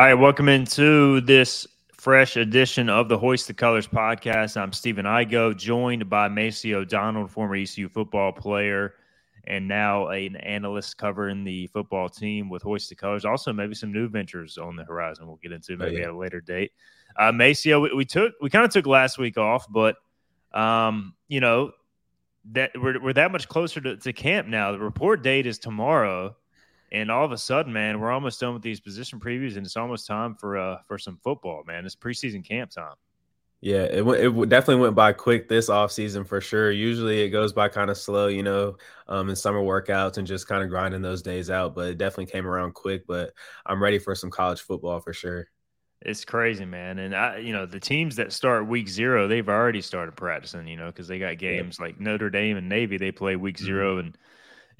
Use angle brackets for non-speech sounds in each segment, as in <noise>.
All right, welcome into this fresh edition of the Hoist the Colors podcast. I'm Stephen Igoe, joined by Maceo Donald, former ECU football player, and now an analyst covering the football team with Hoist the Colors. Also, maybe some new ventures on the horizon. We'll get into maybe oh, yeah. at a later date. Uh, Maceo, we, we took we kind of took last week off, but um, you know that we're, we're that much closer to, to camp now. The report date is tomorrow and all of a sudden, man, we're almost done with these position previews, and it's almost time for uh for some football, man. It's preseason camp time. Yeah, it it definitely went by quick this off season for sure. Usually it goes by kind of slow, you know, um, in summer workouts and just kind of grinding those days out. But it definitely came around quick. But I'm ready for some college football for sure. It's crazy, man. And I, you know, the teams that start week zero, they've already started practicing, you know, because they got games yeah. like Notre Dame and Navy. They play week mm-hmm. 0 and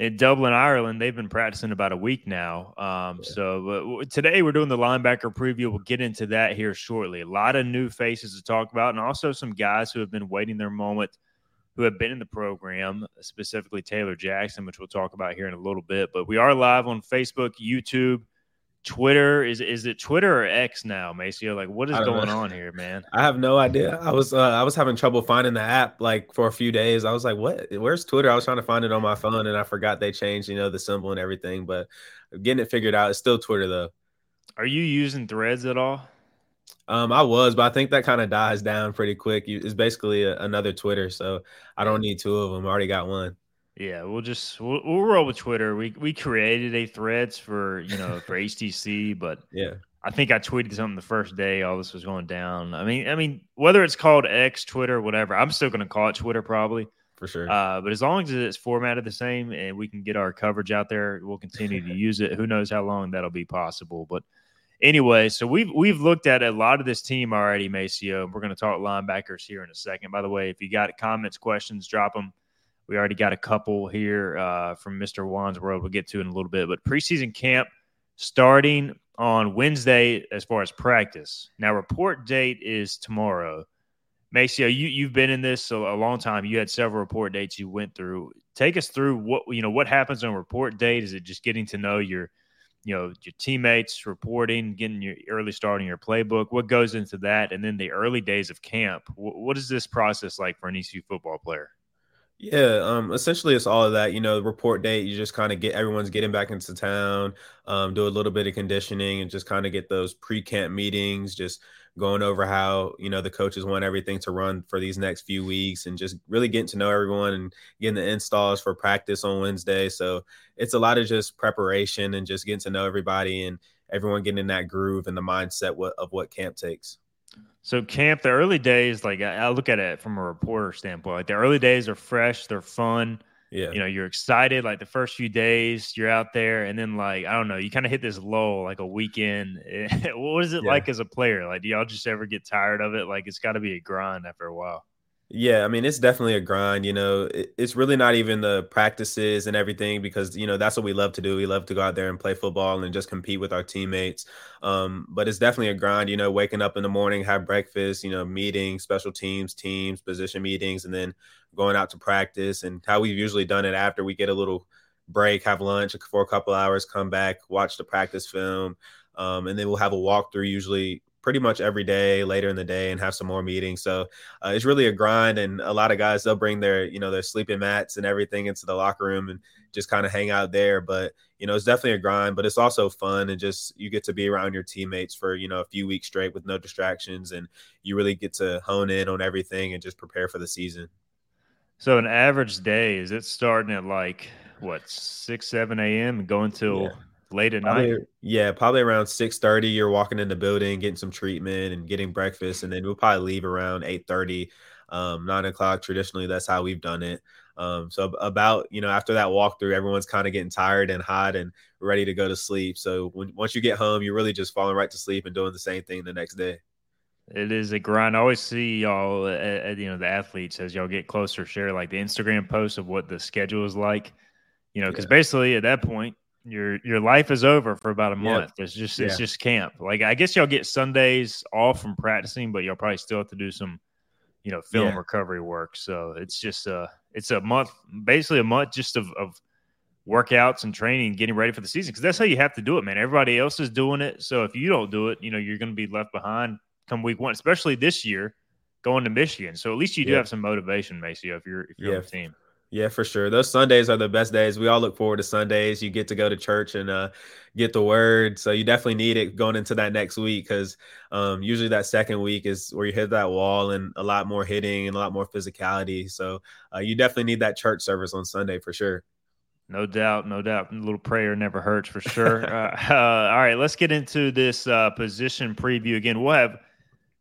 in Dublin, Ireland, they've been practicing about a week now. Um, yeah. So today we're doing the linebacker preview. We'll get into that here shortly. A lot of new faces to talk about, and also some guys who have been waiting their moment, who have been in the program, specifically Taylor Jackson, which we'll talk about here in a little bit. But we are live on Facebook, YouTube, Twitter is is it Twitter or X now, Maceo? Like, what is going know. on here, man? <laughs> I have no idea. I was uh, I was having trouble finding the app like for a few days. I was like, what? Where's Twitter? I was trying to find it on my phone, and I forgot they changed, you know, the symbol and everything. But getting it figured out. It's still Twitter though. Are you using Threads at all? Um, I was, but I think that kind of dies down pretty quick. It's basically a, another Twitter, so I don't need two of them. I already got one. Yeah, we'll just we'll, we'll roll with Twitter. We we created a threads for you know for <laughs> HTC, but yeah, I think I tweeted something the first day all this was going down. I mean, I mean whether it's called X, Twitter, whatever, I'm still going to call it Twitter probably for sure. Uh, but as long as it's formatted the same and we can get our coverage out there, we'll continue to <laughs> use it. Who knows how long that'll be possible, but. Anyway, so we've we've looked at a lot of this team already, Maceo. We're going to talk linebackers here in a second. By the way, if you got comments, questions, drop them we already got a couple here uh, from Mr. Wands World. We'll get to in a little bit, but preseason camp starting on Wednesday as far as practice. Now, report date is tomorrow. Maceo, you you've been in this a, a, long time. You had several report dates you went through. Take us through what you know. What happens on report date? Is it just getting to know your, you know, your teammates, reporting, getting your early start in your playbook? What goes into that? And then the early days of camp. what, what is this process like for an ECU football player? Yeah, um, essentially it's all of that. You know, report date, you just kind of get everyone's getting back into town, um, do a little bit of conditioning and just kind of get those pre-camp meetings, just going over how, you know, the coaches want everything to run for these next few weeks and just really getting to know everyone and getting the installs for practice on Wednesday. So it's a lot of just preparation and just getting to know everybody and everyone getting in that groove and the mindset of what camp takes. So camp, the early days, like I, look at it from a reporter standpoint. Like the early days are fresh, they're fun. Yeah. You know, you're excited like the first few days you're out there and then like I don't know, you kind of hit this lull like a weekend. <laughs> what is it yeah. like as a player? Like do y'all just ever get tired of it? Like it's got to be a grind after a while. Yeah, I mean, it's definitely a grind. You know, it's really not even the practices and everything because, you know, that's what we love to do. We love to go out there and play football and just compete with our teammates. Um, but it's definitely a grind, you know, waking up in the morning, have breakfast, you know, meetings, special teams, teams, position meetings, and then going out to practice. And how we've usually done it after we get a little break, have lunch for a couple hours, come back, watch the practice film. Um, and then we'll have a walkthrough usually pretty much every day later in the day and have some more meetings. So uh, it's really a grind, and a lot of guys they'll bring their you know their sleeping mats and everything into the locker room and just kind of hang out there. But you know it's definitely a grind, but it's also fun and just you get to be around your teammates for you know a few weeks straight with no distractions, and you really get to hone in on everything and just prepare for the season. So an average day is it starting at like what six seven a.m. and going till yeah late at probably, night. Yeah, probably around six thirty. You're walking in the building, getting some treatment and getting breakfast, and then we'll probably leave around eight thirty, um, nine o'clock. Traditionally, that's how we've done it. Um, so about you know after that walkthrough, everyone's kind of getting tired and hot and ready to go to sleep. So when, once you get home, you're really just falling right to sleep and doing the same thing the next day. It is a grind. I always see y'all, uh, you know, the athletes as y'all get closer, share like the Instagram posts of what the schedule is like. You know, because yeah. basically at that point, your your life is over for about a month. It's just yeah. it's just camp. Like I guess y'all get Sundays off from practicing, but y'all probably still have to do some, you know, film yeah. recovery work. So it's just uh it's a month, basically a month just of, of workouts and training, getting ready for the season because that's how you have to do it, man. Everybody else is doing it, so if you don't do it, you know you're going to be left behind come week one, especially this year going to Michigan. So at least you do yeah. have some motivation, Maceo, if you're if you're yeah. on the team. Yeah, for sure. Those Sundays are the best days. We all look forward to Sundays. You get to go to church and uh, get the word. So you definitely need it going into that next week because um, usually that second week is where you hit that wall and a lot more hitting and a lot more physicality. So uh, you definitely need that church service on Sunday for sure. No doubt, no doubt. A little prayer never hurts for sure. <laughs> <laughs> uh, all right, let's get into this uh, position preview again. We'll have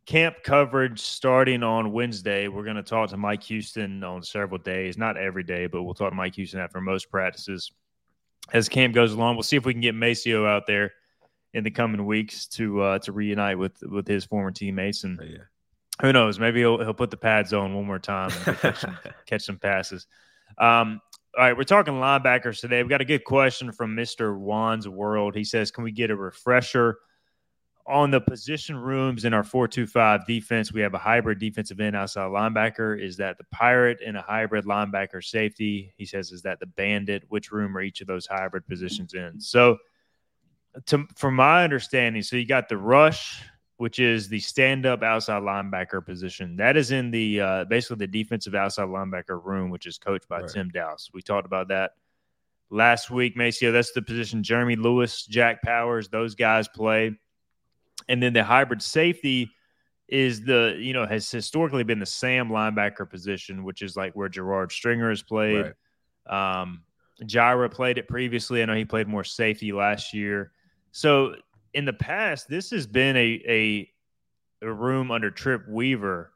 camp coverage starting on Wednesday. We're going to talk to Mike Houston on several days, not every day, but we'll talk to Mike Houston after most practices as camp goes along. We'll see if we can get Maceo out there in the coming weeks to uh, to reunite with with his former teammates and. Yeah. Who knows? Maybe he'll, he'll put the pads on one more time and catch, some, <laughs> catch some passes. Um, all right, we're talking linebackers today. We got a good question from Mr. Juan's World. He says, Can we get a refresher on the position rooms in our 425 defense, we have a hybrid defensive end outside linebacker. Is that the pirate and a hybrid linebacker safety? He says, is that the bandit? Which room are each of those hybrid positions in? So, to, from my understanding, so you got the rush, which is the stand up outside linebacker position. That is in the uh, basically the defensive outside linebacker room, which is coached by right. Tim Dowse. We talked about that last week, Maceo. That's the position Jeremy Lewis, Jack Powers, those guys play and then the hybrid safety is the you know has historically been the Sam linebacker position, which is like where Gerard Stringer has played. Right. Um, Jira played it previously. I know he played more safety last year. So in the past, this has been a a, a room under Trip Weaver,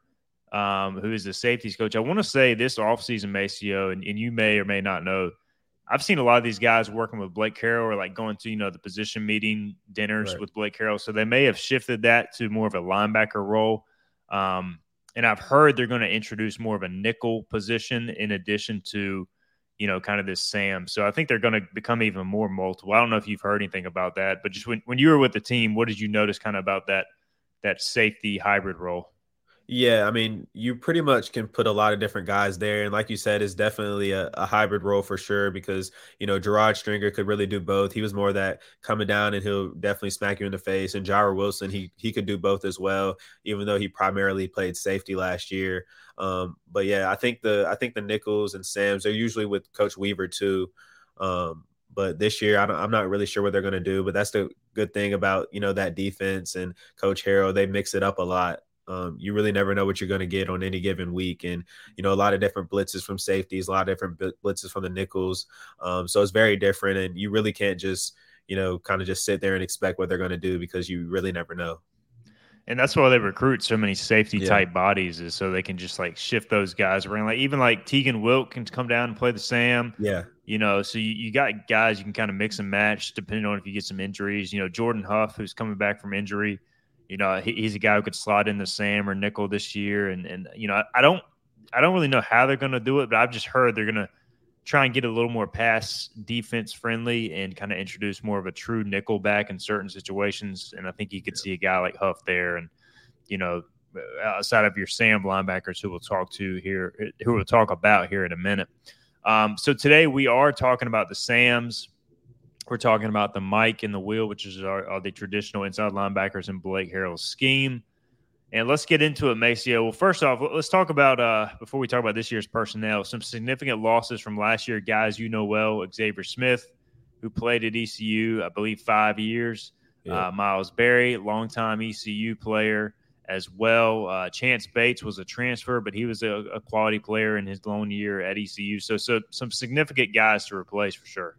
um, who is the safeties coach. I want to say this offseason, Maceo, and, and you may or may not know I've seen a lot of these guys working with Blake Harrell or like going to, you know, the position meeting dinners right. with Blake Harrell. So they may have shifted that to more of a linebacker role. Um, and I've heard they're going to introduce more of a nickel position in addition to, you know, kind of this Sam. So I think they're going to become even more multiple. I don't know if you've heard anything about that, but just when, when you were with the team, what did you notice kind of about that that safety hybrid role? Yeah, I mean, you pretty much can put a lot of different guys there. And like you said, it's definitely a, a, hybrid role for sure because, you know, Gerard Stringer could really do both. He was more that coming down and he'll definitely smack you in the face. And Jira Wilson, he he could do both as well, even though he primarily played safety last year. Um, but yeah, I think the I think the nickels and Sams, they're usually with Coach Weaver too. Um, but this year, I am not really sure what they're going to do. But that's the good thing about you know that defense and Coach Harrell. They mix it up a lot. Um, you really never know what you're going to get on any given week, and you know a lot of different blitzes from safeties, a lot of different blitzes from the nickels. Um, so it's very different, and you really can't just you know kind of just sit there and expect what they're going to do because you really never know. And that's why they recruit so many safety yeah. type bodies is so they can just like shift those guys around. Like even like Tegan Wilk can come down and play the Sam. Yeah. You know, so you, you got guys you can kind of mix and match depending on if you get some injuries. You know, Jordan Huff, who's coming back from injury, you know, he, he's a guy who could slot in the Sam or nickel this year, and and you know, I don't I don't really know how they're going to do it, but I've just heard they're going to try and get a little more pass defense friendly and kind of introduce more of a true nickel back in certain situations. And I think you could see a guy like Huff there, and you know, outside of your Sam linebackers, who we'll talk to here, who we'll talk about here in a minute. Um, so today we are talking about the Sams. We're talking about the Mike and the Will, which is our, are the traditional inside linebackers in Blake Harrell's scheme. And let's get into it, Maceo. Well, first off, let's talk about uh, before we talk about this year's personnel, some significant losses from last year. Guys you know well, Xavier Smith, who played at ECU, I believe, five years. Yeah. Uh, Miles Berry, longtime ECU player as well. Uh, Chance Bates was a transfer, but he was a, a quality player in his lone year at ECU. So, so some significant guys to replace for sure.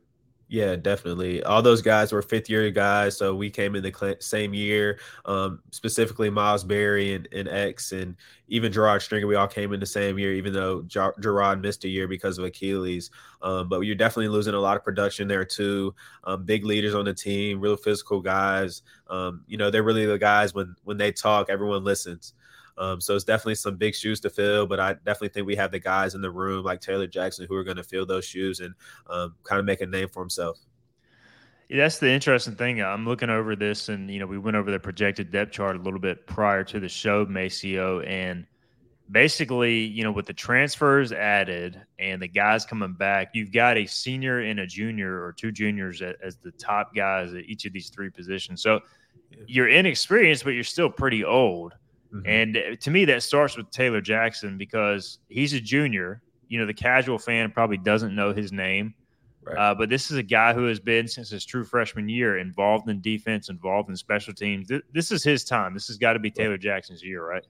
Yeah, definitely. All those guys were fifth year guys, so we came in the same year. Um, specifically, Miles Berry and, and X, and even Gerard Stringer. We all came in the same year, even though Gerard missed a year because of Achilles. Um, but you're definitely losing a lot of production there too. Um, big leaders on the team, real physical guys. Um, you know, they're really the guys when when they talk, everyone listens. Um, so it's definitely some big shoes to fill, but I definitely think we have the guys in the room like Taylor Jackson who are going to fill those shoes and um, kind of make a name for himself. Yeah, that's the interesting thing. I'm looking over this, and you know, we went over the projected depth chart a little bit prior to the show, Maceo, and basically, you know, with the transfers added and the guys coming back, you've got a senior and a junior or two juniors as the top guys at each of these three positions. So you're inexperienced, but you're still pretty old. Mm-hmm. And to me, that starts with Taylor Jackson because he's a junior. You know, the casual fan probably doesn't know his name. Right. Uh, but this is a guy who has been since his true freshman year involved in defense, involved in special teams. Th- this is his time. This has got to be Taylor Jackson's year, right?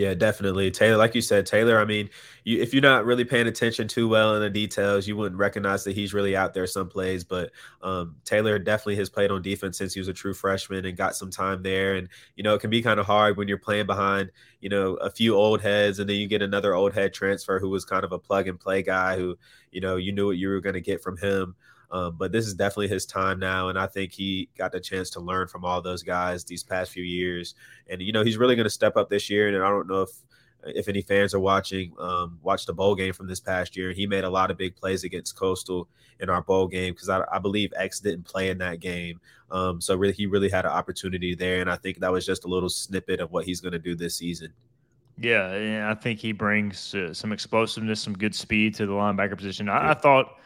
Yeah, definitely. Taylor, like you said, Taylor, I mean, you, if you're not really paying attention too well in the details, you wouldn't recognize that he's really out there some plays. But um, Taylor definitely has played on defense since he was a true freshman and got some time there. And, you know, it can be kind of hard when you're playing behind, you know, a few old heads and then you get another old head transfer who was kind of a plug and play guy who, you know, you knew what you were going to get from him. Um, but this is definitely his time now, and I think he got the chance to learn from all those guys these past few years. And you know, he's really going to step up this year. And I don't know if if any fans are watching, um, watch the bowl game from this past year. He made a lot of big plays against Coastal in our bowl game because I, I, believe X didn't play in that game. Um, so really, he really had an opportunity there, and I think that was just a little snippet of what he's going to do this season. Yeah, and I think he brings uh, some explosiveness, some good speed to the linebacker position. I, yeah. I thought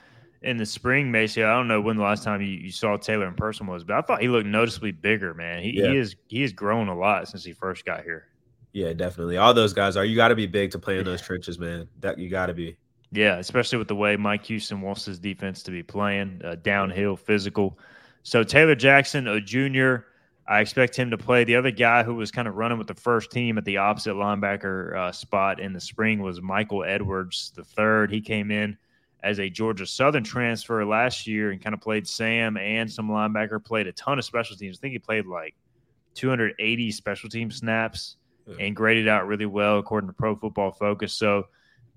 in the spring, Maceo. I don't know when the last time you, you, saw Taylor in person was, but I thought he looked noticeably bigger, man. He, yeah. he is he has grown a lot since he first got here. Yeah, definitely. All those guys are. You got to be big to play in those trenches, man. That you got to be. Yeah, especially with the way Mike Houston wants his defense to be playing, uh, downhill, physical. So Taylor Jackson, a junior, I expect him to play. The other guy who was kind of running with the first team at the opposite linebacker uh, spot in the spring was Michael Edwards, the third. He came in as a Georgia Southern transfer last year and kind of played Sam and some linebacker, played a ton of special teams. I think he played like 280 special team snaps yeah. and graded out really well according to Pro Football Focus. So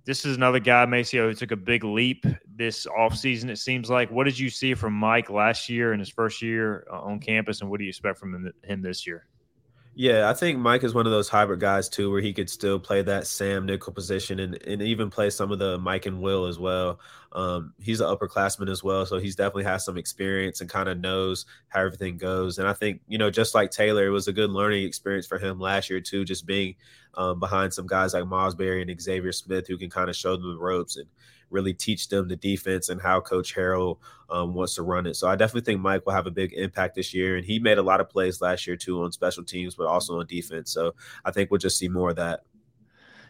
this is another guy, Maceo, who took a big leap this offseason, it seems like. What did you see from Mike last year in his first year uh, on campus, and what do you expect from him this year? Yeah, I think Mike is one of those hybrid guys too, where he could still play that Sam nickel position and, and even play some of the Mike and Will as well. Um, he's an upperclassman as well, so he's definitely has some experience and kind of knows how everything goes. And I think you know, just like Taylor, it was a good learning experience for him last year too, just being um, behind some guys like Miles Berry and Xavier Smith who can kind of show them the ropes and really teach them the defense and how Coach Harrell um, wants to run it. So I definitely think Mike will have a big impact this year. And he made a lot of plays last year too on special teams, but also on defense. So I think we'll just see more of that.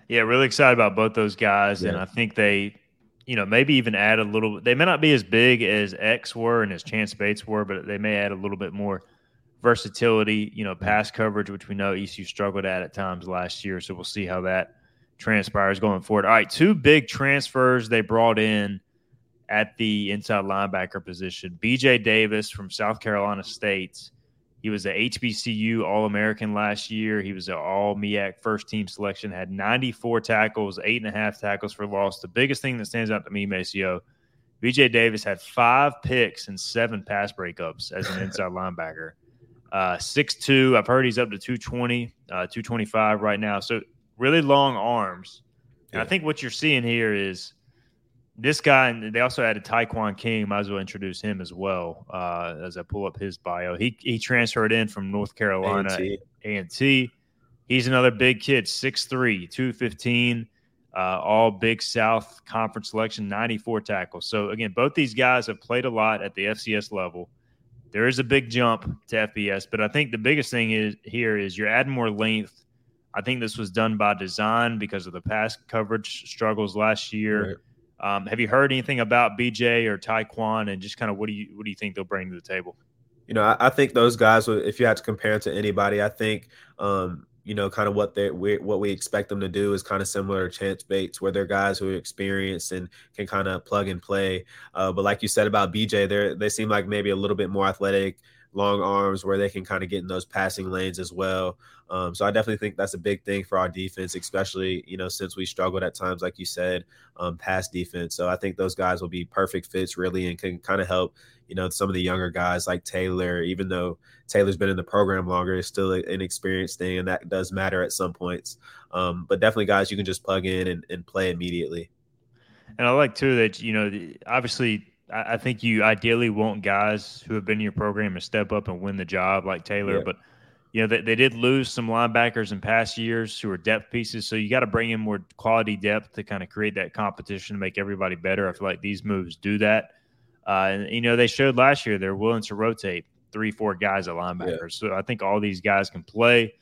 Yeah, really excited about both those guys. Yeah. And I think they, you know, maybe even add a little. They may not be as big as X were and as Chance Bates were, but they may add a little bit more versatility. You know, pass coverage, which we know ECU struggled at at times last year. So we'll see how that transpires going forward. All right, two big transfers they brought in at the inside linebacker position. BJ Davis from South Carolina State. He was a HBCU All American last year. He was an All MEAC first team selection, had 94 tackles, eight and a half tackles for loss. The biggest thing that stands out to me, Maceo, BJ Davis had five picks and seven pass breakups as an inside <laughs> linebacker. Uh, 6'2, I've heard he's up to 220, uh, 225 right now. So really long arms. And yeah. I think what you're seeing here is this guy, and they also added Taekwon King. Might as well introduce him as well uh, as I pull up his bio. He he transferred in from North Carolina A and T. He's another big kid, 6'3", 215, uh, all Big South Conference selection, 94 tackles. So, again, both these guys have played a lot at the FCS level. There is a big jump to FBS, but I think the biggest thing is here is you're adding more length I think this was done by design because of the pass coverage struggles last year. Right. Um, have you heard anything about BJ or Taekwon, and just kind of what do you what do you think they'll bring to the table? You know, I, I think those guys. If you had to compare to anybody, I think um, you know, kind of what they what we expect them to do is kind of similar to Chance Bates, where they're guys who are experienced and can kind of plug and play. Uh, but like you said about BJ, they they seem like maybe a little bit more athletic, long arms where they can kind of get in those passing lanes as well. Um, so I definitely think that's a big thing for our defense, especially you know since we struggled at times, like you said, um, pass defense. So I think those guys will be perfect fits really and can kind of help you know some of the younger guys like Taylor. Even though Taylor's been in the program longer, it's still an experienced thing, and that does matter at some points. Um, but definitely guys you can just plug in and, and play immediately. And I like too that you know obviously I think you ideally want guys who have been in your program to step up and win the job like Taylor, yeah. but you know, they, they did lose some linebackers in past years who are depth pieces. So you got to bring in more quality depth to kind of create that competition to make everybody better. I feel like these moves do that. Uh, and, you know, they showed last year they're willing to rotate three, four guys at linebackers. Yeah. So I think all these guys can play.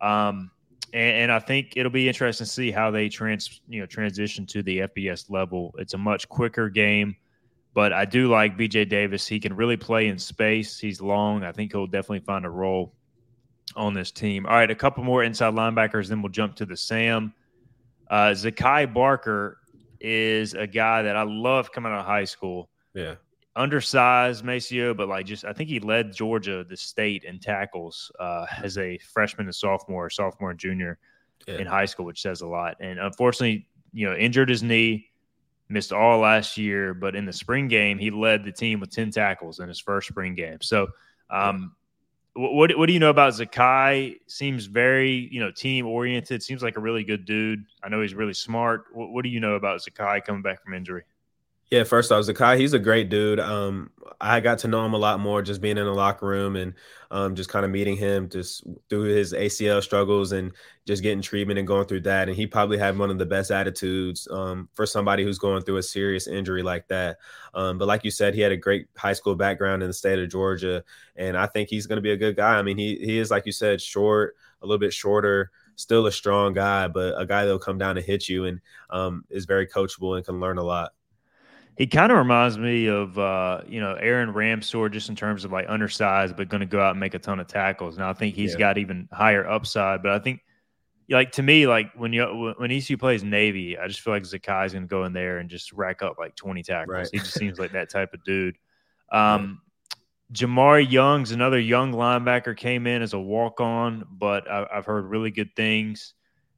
Um, and, and, I think it'll be interesting to see how they trans, you know, transition to the FBS level. It's a much quicker game. But I do like BJ Davis. He can really play in space. He's long. I think he'll definitely find a role on this team. All right, a couple more inside linebackers, then we'll jump to the Sam. Uh, Zakai Barker is a guy that I love coming out of high school. Yeah. Undersized Maceo, but like just I think he led Georgia the state in tackles uh, as a freshman and sophomore, sophomore and junior yeah. in high school, which says a lot. And unfortunately, you know, injured his knee, missed all last year, but in the spring game, he led the team with 10 tackles in his first spring game. So um, what what do you know about Zakai? Seems very you know team oriented. Seems like a really good dude. I know he's really smart. What, what do you know about Zakai coming back from injury? Yeah, first off, Zakai, he's a great dude. Um, I got to know him a lot more just being in the locker room and um, just kind of meeting him just through his ACL struggles and just getting treatment and going through that. And he probably had one of the best attitudes um, for somebody who's going through a serious injury like that. Um, but like you said, he had a great high school background in the state of Georgia, and I think he's going to be a good guy. I mean, he he is like you said, short, a little bit shorter still a strong guy, but a guy that'll come down and hit you and um, is very coachable and can learn a lot. He kind of reminds me of uh, you know Aaron Ramseur just in terms of like undersized, but going to go out and make a ton of tackles. Now I think he's yeah. got even higher upside, but I think like to me, like when you when ECU plays Navy, I just feel like Zakai's going to go in there and just rack up like twenty tackles. Right. He just seems like that type of dude. <laughs> Um. Jamari Young's another young linebacker came in as a walk on, but I, have heard really good things.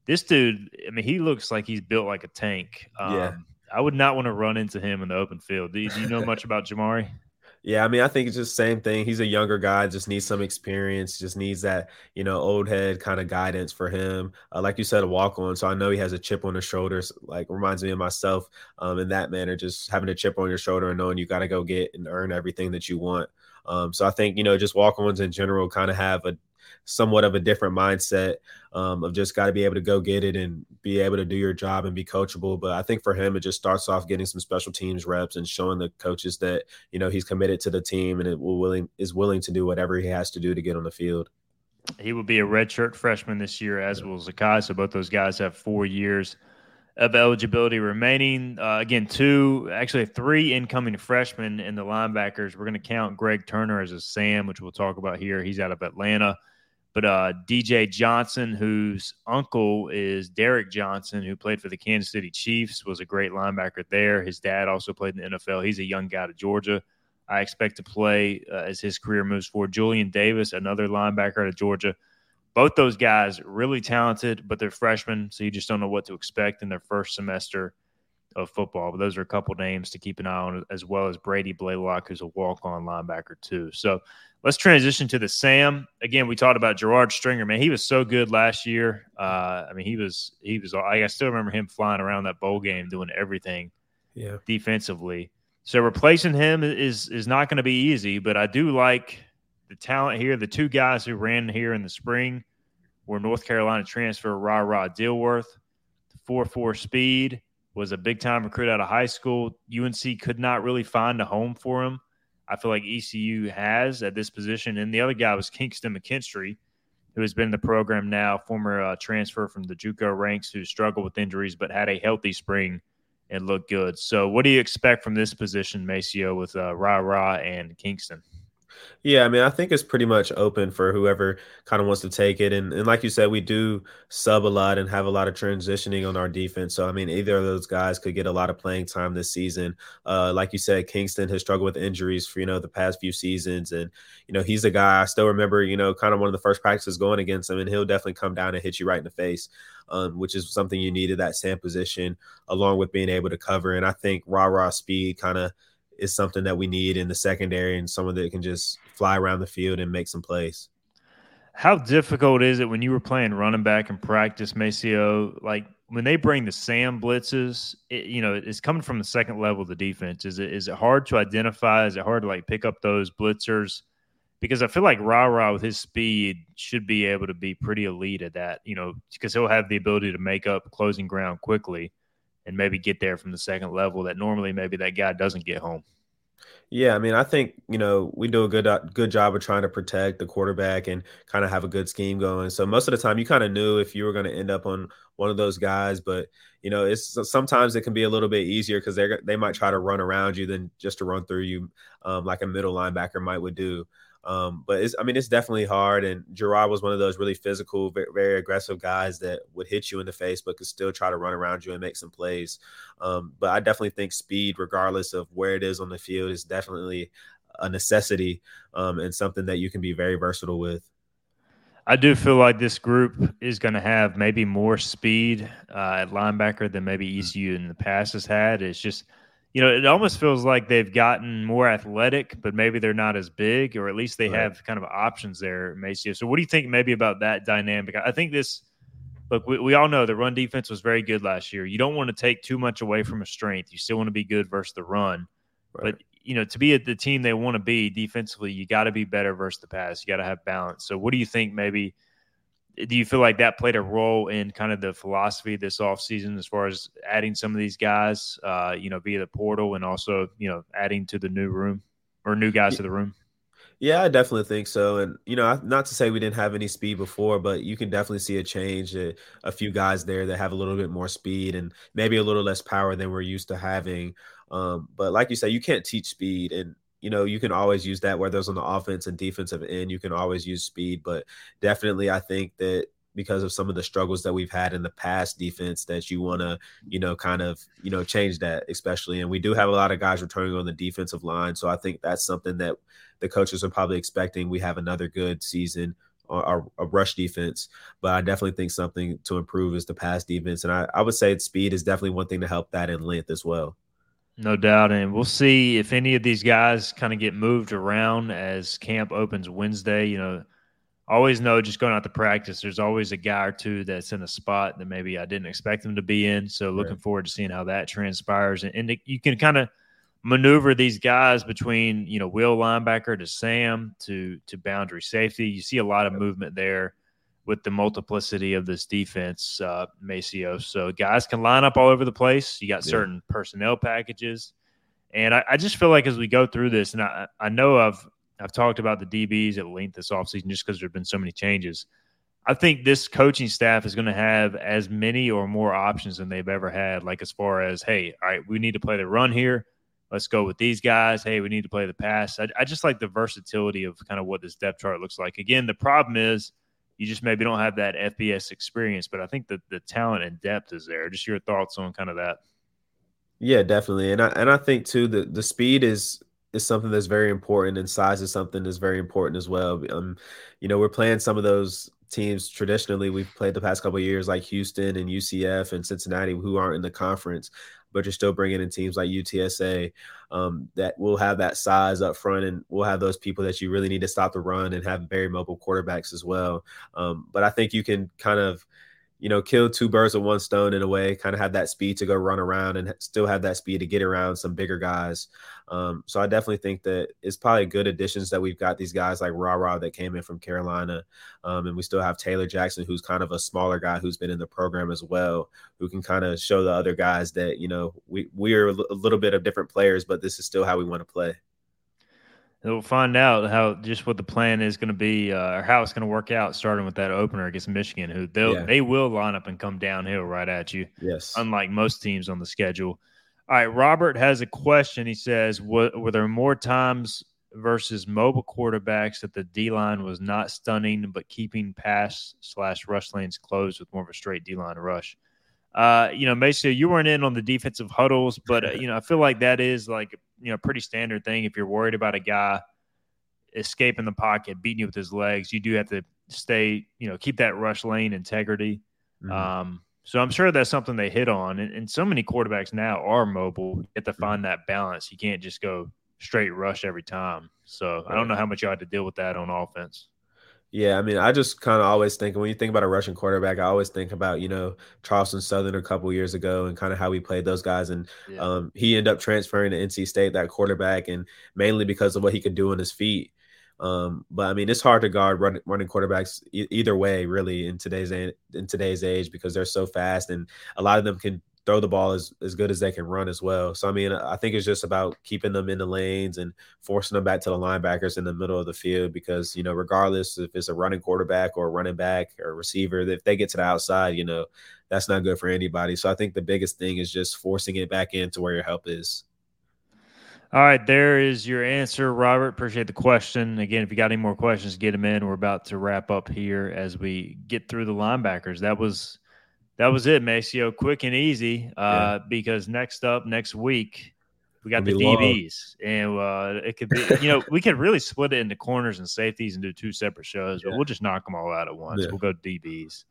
This dude, I mean, he looks like he's built like a tank. Um, yeah I would not want to run into him in the open field. Do you, do you know much about Jamari? <laughs> Yeah, I mean, I think it's just the same thing. He's a younger guy, just needs some experience, just needs that, you know, old head kind of guidance for him. Uh, like you said, a walk on. So I know he has a chip on his shoulders, like reminds me of myself um, in that manner, just having a chip on your shoulder and knowing you got to go get and earn everything that you want. Um, so I think, you know, just walk ons in general kind of have a somewhat of a different mindset um, of just got to be able to go get it and be able to do your job and be coachable. But I think for him, it just starts off getting some special teams reps and showing the coaches that you know he's committed to the team and it will willing is willing to do whatever he has to do to get on the field. He will be a redshirt freshman this year, as will Zakai. So both those guys have four years of eligibility remaining. Uh, again, two, actually three incoming freshmen in the linebackers. We're going to count Greg Turner as a Sam, which we'll talk about here. He's out of Atlanta. But uh, DJ Johnson, whose uncle is Derrick Johnson, who played for the Kansas City Chiefs, was a great linebacker there. His dad also played in the NFL. He's a young guy to Georgia. I expect to play uh, as his career moves forward. Julian Davis, another linebacker out of Georgia. Both those guys really talented, but they're freshmen, so you just don't know what to expect in their first semester of football. But those are a couple names to keep an eye on, as well as Brady Blaylock, who's a walk-on linebacker too. So let's transition to the Sam. Again, we talked about Gerard Stringer. Man, he was so good last year. Uh, I mean, he was he was. I still remember him flying around that bowl game, doing everything. Yeah. Defensively, so replacing him is is not going to be easy. But I do like the talent here. The two guys who ran here in the spring were North Carolina transfer Ra Ra Dilworth, four four speed was a big time recruit out of high school. UNC could not really find a home for him. I feel like ECU has at this position. And the other guy was Kingston McKinstry, who has been in the program now, former uh, transfer from the JUCO ranks, who struggled with injuries but had a healthy spring and looked good. So, what do you expect from this position, Maceo, with uh, Ra Ra and Kingston? Yeah, I mean, I think it's pretty much open for whoever kind of wants to take it. And, and like you said, we do sub a lot and have a lot of transitioning on our defense. So, I mean, either of those guys could get a lot of playing time this season. Uh, like you said, Kingston has struggled with injuries for, you know, the past few seasons. And, you know, he's a guy I still remember, you know, kind of one of the first practices going against him, and he'll definitely come down and hit you right in the face. Um, which is something you needed that Sam position along with being able to cover. And I think Ra Ra speed kind of is something that we need in the secondary and someone that can just fly around the field and make some plays. How difficult is it when you were playing running back in practice, Maceo? Like when they bring the Sam blitzes, it, you know, it's coming from the second level of the defense. Is it is it hard to identify? Is it hard to like pick up those blitzers because I feel like Ra Ra with his speed should be able to be pretty elite at that, you know, because he'll have the ability to make up closing ground quickly and maybe get there from the second level that normally maybe that guy doesn't get home. Yeah, I mean, I think you know we do a good uh, good job of trying to protect the quarterback and kind of have a good scheme going. So most of the time, you kind of knew if you were going to end up on one of those guys, but you know, it's sometimes it can be a little bit easier because they they might try to run around you than just to run through you, um, like a middle linebacker might would do. Um, but it's, I mean, it's definitely hard. And Gerard was one of those really physical, very, very, aggressive guys that would hit you in the face, but could still try to run around you and make some plays. Um, but I definitely think speed, regardless of where it is on the field, is definitely a necessity um, and something that you can be very versatile with. I do feel like this group is going to have maybe more speed uh, at linebacker than maybe mm. ECU in the past has had. It's just – you know, it almost feels like they've gotten more athletic, but maybe they're not as big, or at least they right. have kind of options there, Maceo. So, what do you think maybe about that dynamic? I think this, look, we, we all know the run defense was very good last year. You don't want to take too much away from a strength. You still want to be good versus the run. Right. But, you know, to be at the team they want to be defensively, you got to be better versus the pass. You got to have balance. So, what do you think maybe? Do you feel like that played a role in kind of the philosophy this offseason as far as adding some of these guys, uh, you know, via the portal and also, you know, adding to the new room or new guys yeah. to the room? Yeah, I definitely think so. And, you know, not to say we didn't have any speed before, but you can definitely see a change. A, a few guys there that have a little bit more speed and maybe a little less power than we're used to having. Um, but like you said, you can't teach speed. And you know, you can always use that whether it's on the offense and defensive end. You can always use speed, but definitely, I think that because of some of the struggles that we've had in the past defense that you want to you know kind of you know change that especially and we do have a lot of guys returning on the defensive line so i think that's something that the coaches are probably expecting we have another good season or a rush defense but i definitely think something to improve is the pass defense and i, I would say speed is definitely one thing to help that in length as well no doubt. And we'll see if any of these guys kind of get moved around as camp opens Wednesday. You know, always know just going out to practice, there's always a guy or two that's in a spot that maybe I didn't expect them to be in. So looking right. forward to seeing how that transpires. And, and you can kind of maneuver these guys between, you know, will linebacker to Sam to to boundary safety. You see a lot of movement there with the multiplicity of this defense, uh, Maceo. So guys can line up all over the place. You got certain yeah. personnel packages, and I, I, just feel like as we go through this, and I, I know I've I've talked about the DBs at length this offseason just because there've been so many changes. I think this coaching staff is going to have as many or more options than they've ever had. Like as far as, hey, all right, we need to play the run here. Let's go with these guys. Hey, we need to play the pass. I, I just like the versatility of kind of what this depth chart looks like. Again, the problem is you just maybe don't have that FBS experience, but I think that the talent and depth is there. Just your thoughts on kind of that. Yeah, definitely. And I and I think too the the speed is is something that's very important and size is something that's very important as well. Um, you know, we're playing some of those teams traditionally we've played the past couple years like Houston and UCF and Cincinnati who aren't in the conference but you're still bringing in teams like UTSA um, that will have that size up front, and we'll have those people that you really need to stop the run and have very mobile quarterbacks as well. Um, but I think you can kind of you know, kill two birds with one stone in a way, kind of have that speed to go run around and still have that speed to get around some bigger guys. Um, so I definitely think that it's probably good additions that we've got these guys like Ra Ra that came in from Carolina. Um, and we still have Taylor Jackson, who's kind of a smaller guy who's been in the program as well, who can kind of show the other guys that, you know, we, we are a little bit of different players, but this is still how we want to play we'll find out how just what the plan is going to be uh, or how it's going to work out starting with that opener against Michigan who they yeah. they will line up and come downhill right at you yes. unlike most teams on the schedule. All right Robert has a question. He says were, were there more times versus mobile quarterbacks that the D line was not stunning but keeping pass slash rush lanes closed with more of a straight D line rush uh, you know, basically you weren't in on the defensive huddles, but uh, <laughs> you know, I feel like that is like you know, pretty standard thing. If you're worried about a guy escaping the pocket, beating you with his legs, you do have to stay, you know, keep that rush lane integrity. Mm-hmm. Um, so I'm sure that's something they hit on. And, and, so many quarterbacks now are mobile. You have to find mm-hmm. that balance. You can't just go straight rush every time. So I don't know how much you had to deal with that on offense. Yeah, I mean, I just kind of always think when you think about a Russian quarterback, I always think about you know Charleston Southern a couple years ago and kind of how we played those guys. And yeah. um, he ended up transferring to NC State that quarterback, and mainly because of what he could do on his feet. Um, but I mean, it's hard to guard run, running quarterbacks e- either way, really, in today's in today's age because they're so fast, and a lot of them can throw the ball as, as good as they can run as well. So I mean, I think it's just about keeping them in the lanes and forcing them back to the linebackers in the middle of the field because you know, regardless if it's a running quarterback or running back or receiver, if they get to the outside, you know, that's not good for anybody. So I think the biggest thing is just forcing it back into where your help is. All right, there is your answer, Robert. Appreciate the question. Again, if you got any more questions, get them in. We're about to wrap up here as we get through the linebackers. That was that was it, Maceo. Quick and easy. Uh, yeah. Because next up, next week, we got It'll the DBs, and uh, it could be. You know, we could really split it into corners and safeties and do two separate shows, but we'll just knock them all out at once. Yeah. We'll go DBs,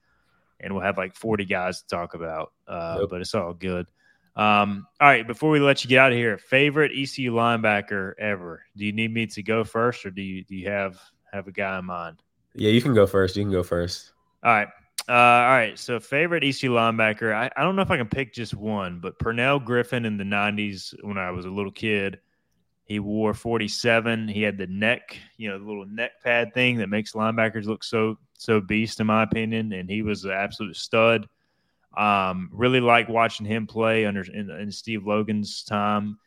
and we'll have like forty guys to talk about. Uh, yep. But it's all good. Um, all right, before we let you get out of here, favorite ECU linebacker ever. Do you need me to go first, or do you do you have have a guy in mind? Yeah, you can go first. You can go first. All right. Uh, all right. So, favorite EC linebacker. I, I don't know if I can pick just one, but Pernell Griffin in the 90s when I was a little kid, he wore 47. He had the neck, you know, the little neck pad thing that makes linebackers look so, so beast, in my opinion. And he was an absolute stud. Um, really like watching him play under in, in Steve Logan's time.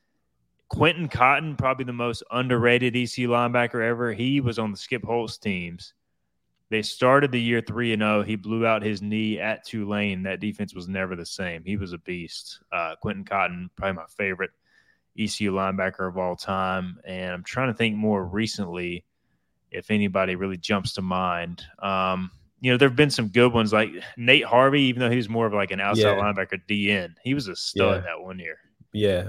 Quentin Cotton, probably the most underrated EC linebacker ever. He was on the Skip Holtz teams. They started the year three and zero. Oh. He blew out his knee at Tulane. That defense was never the same. He was a beast. Uh, Quentin Cotton, probably my favorite ECU linebacker of all time. And I'm trying to think more recently if anybody really jumps to mind. Um, you know, there have been some good ones like Nate Harvey, even though he was more of like an outside yeah. linebacker DN. He was a stud yeah. that one year. Yeah.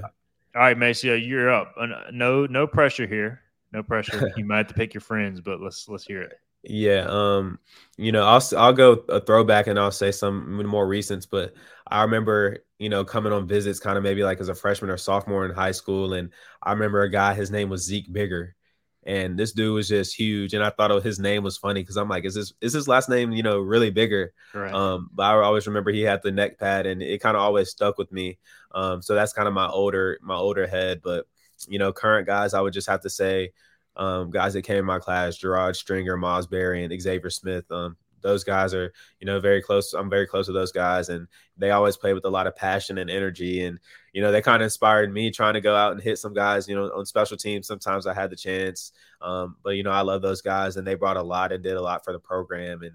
All right, Maceo, you're up. Uh, no, no pressure here. No pressure. <laughs> you might have to pick your friends, but let's let's hear it. Yeah, um, you know, I'll I'll go a throwback and I'll say some more recents, but I remember, you know, coming on visits kind of maybe like as a freshman or sophomore in high school, and I remember a guy, his name was Zeek Bigger, and this dude was just huge and i thought his name was funny because i'm like is this is his last name you know really bigger right. um but i always remember he had the neck pad and it kind of always stuck with me um so that's kind of my older my older head but you know current guys i would just have to say um guys that came in my class gerard stringer Miles Berry, and xavier smith um those guys are you know very close i'm very close to those guys and they always play with a lot of passion and energy and you know they kind of inspired me trying to go out and hit some guys you know on special teams sometimes i had the chance um, but you know i love those guys and they brought a lot and did a lot for the program and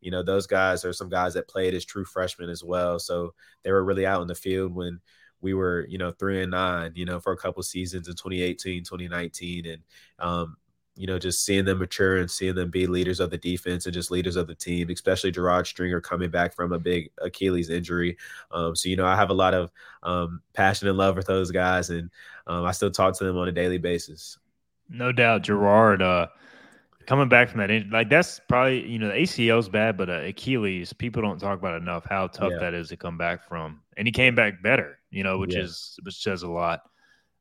you know those guys are some guys that played as true freshmen as well so they were really out in the field when we were you know three and nine you know for a couple seasons in 2018 2019 and um, you know, just seeing them mature and seeing them be leaders of the defense and just leaders of the team, especially Gerard Stringer coming back from a big Achilles injury. Um, so, you know, I have a lot of um, passion and love for those guys, and um, I still talk to them on a daily basis. No doubt, Gerard. Uh, coming back from that, injury, like that's probably you know the ACL is bad, but uh, Achilles, people don't talk about enough how tough yeah. that is to come back from, and he came back better, you know, which yeah. is which says a lot.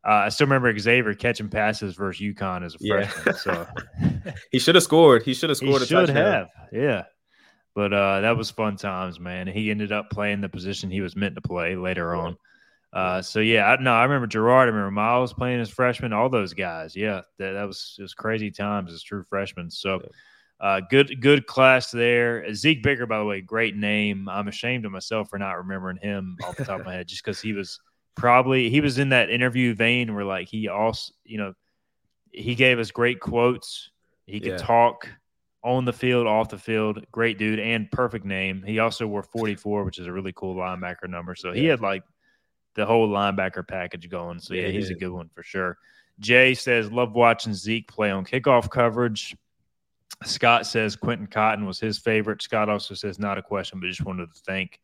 Uh, I still remember Xavier catching passes versus UConn as a yeah. freshman. So <laughs> he should have scored. He should have scored. He should have. Yeah. But uh, that was fun times, man. He ended up playing the position he was meant to play later on. Uh, so yeah, I, no, I remember Gerard. I remember Miles playing as freshman. All those guys. Yeah, that, that was it was crazy times as true freshmen. So. Uh, good good class there. Zeek Bigger, by the way, great name. I'm ashamed of myself for not remembering him off the top of my head, just because he was probably he was in that interview vein where like he also you know he gave us great quotes he could yeah. talk on the field off the field great dude and perfect name he also wore 44 which is a really cool linebacker number so yeah. he had like the whole linebacker package going so yeah, yeah he's a good one for sure jay says love watching zeek play on kickoff coverage scott says quentin cotton was his favorite scott also says not a question but just wanted to thank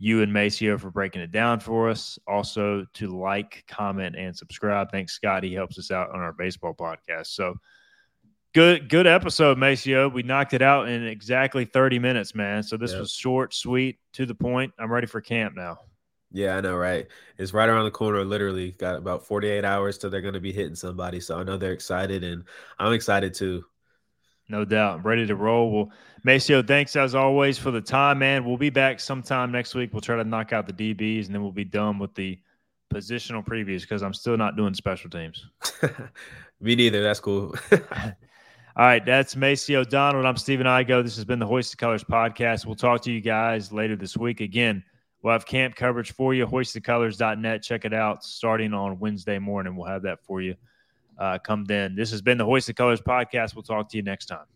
you and Maceo for breaking it down for us. Also, to like, comment, and subscribe. Thanks, Scott. He helps us out on our baseball podcast. So, good, good episode, Maceo. We knocked it out in exactly 30 minutes, man. So, this yep. was short, sweet, to the point. I'm ready for camp now. Yeah, I know, right? It's right around the corner. Literally, got about 48 hours till they're going to be hitting somebody. So, I know they're excited, and I'm excited too. No doubt. Ready to roll. Well, Maceo, thanks as always for the time, man. We'll be back sometime next week. We'll try to knock out the DBs and then we'll be done with the positional previews because I'm still not doing special teams. <laughs> Me neither. That's cool. <laughs> All right. That's Maceo Donald. I'm Stephen Igoe. This has been the Hoist the Colors podcast. We'll talk to you guys later this week. Again, we'll have camp coverage for you. Hoistthecolors.net. Check it out starting on Wednesday morning. We'll have that for you uh, come then. This has been the Hoist the Colours podcast. We'll talk to you next time.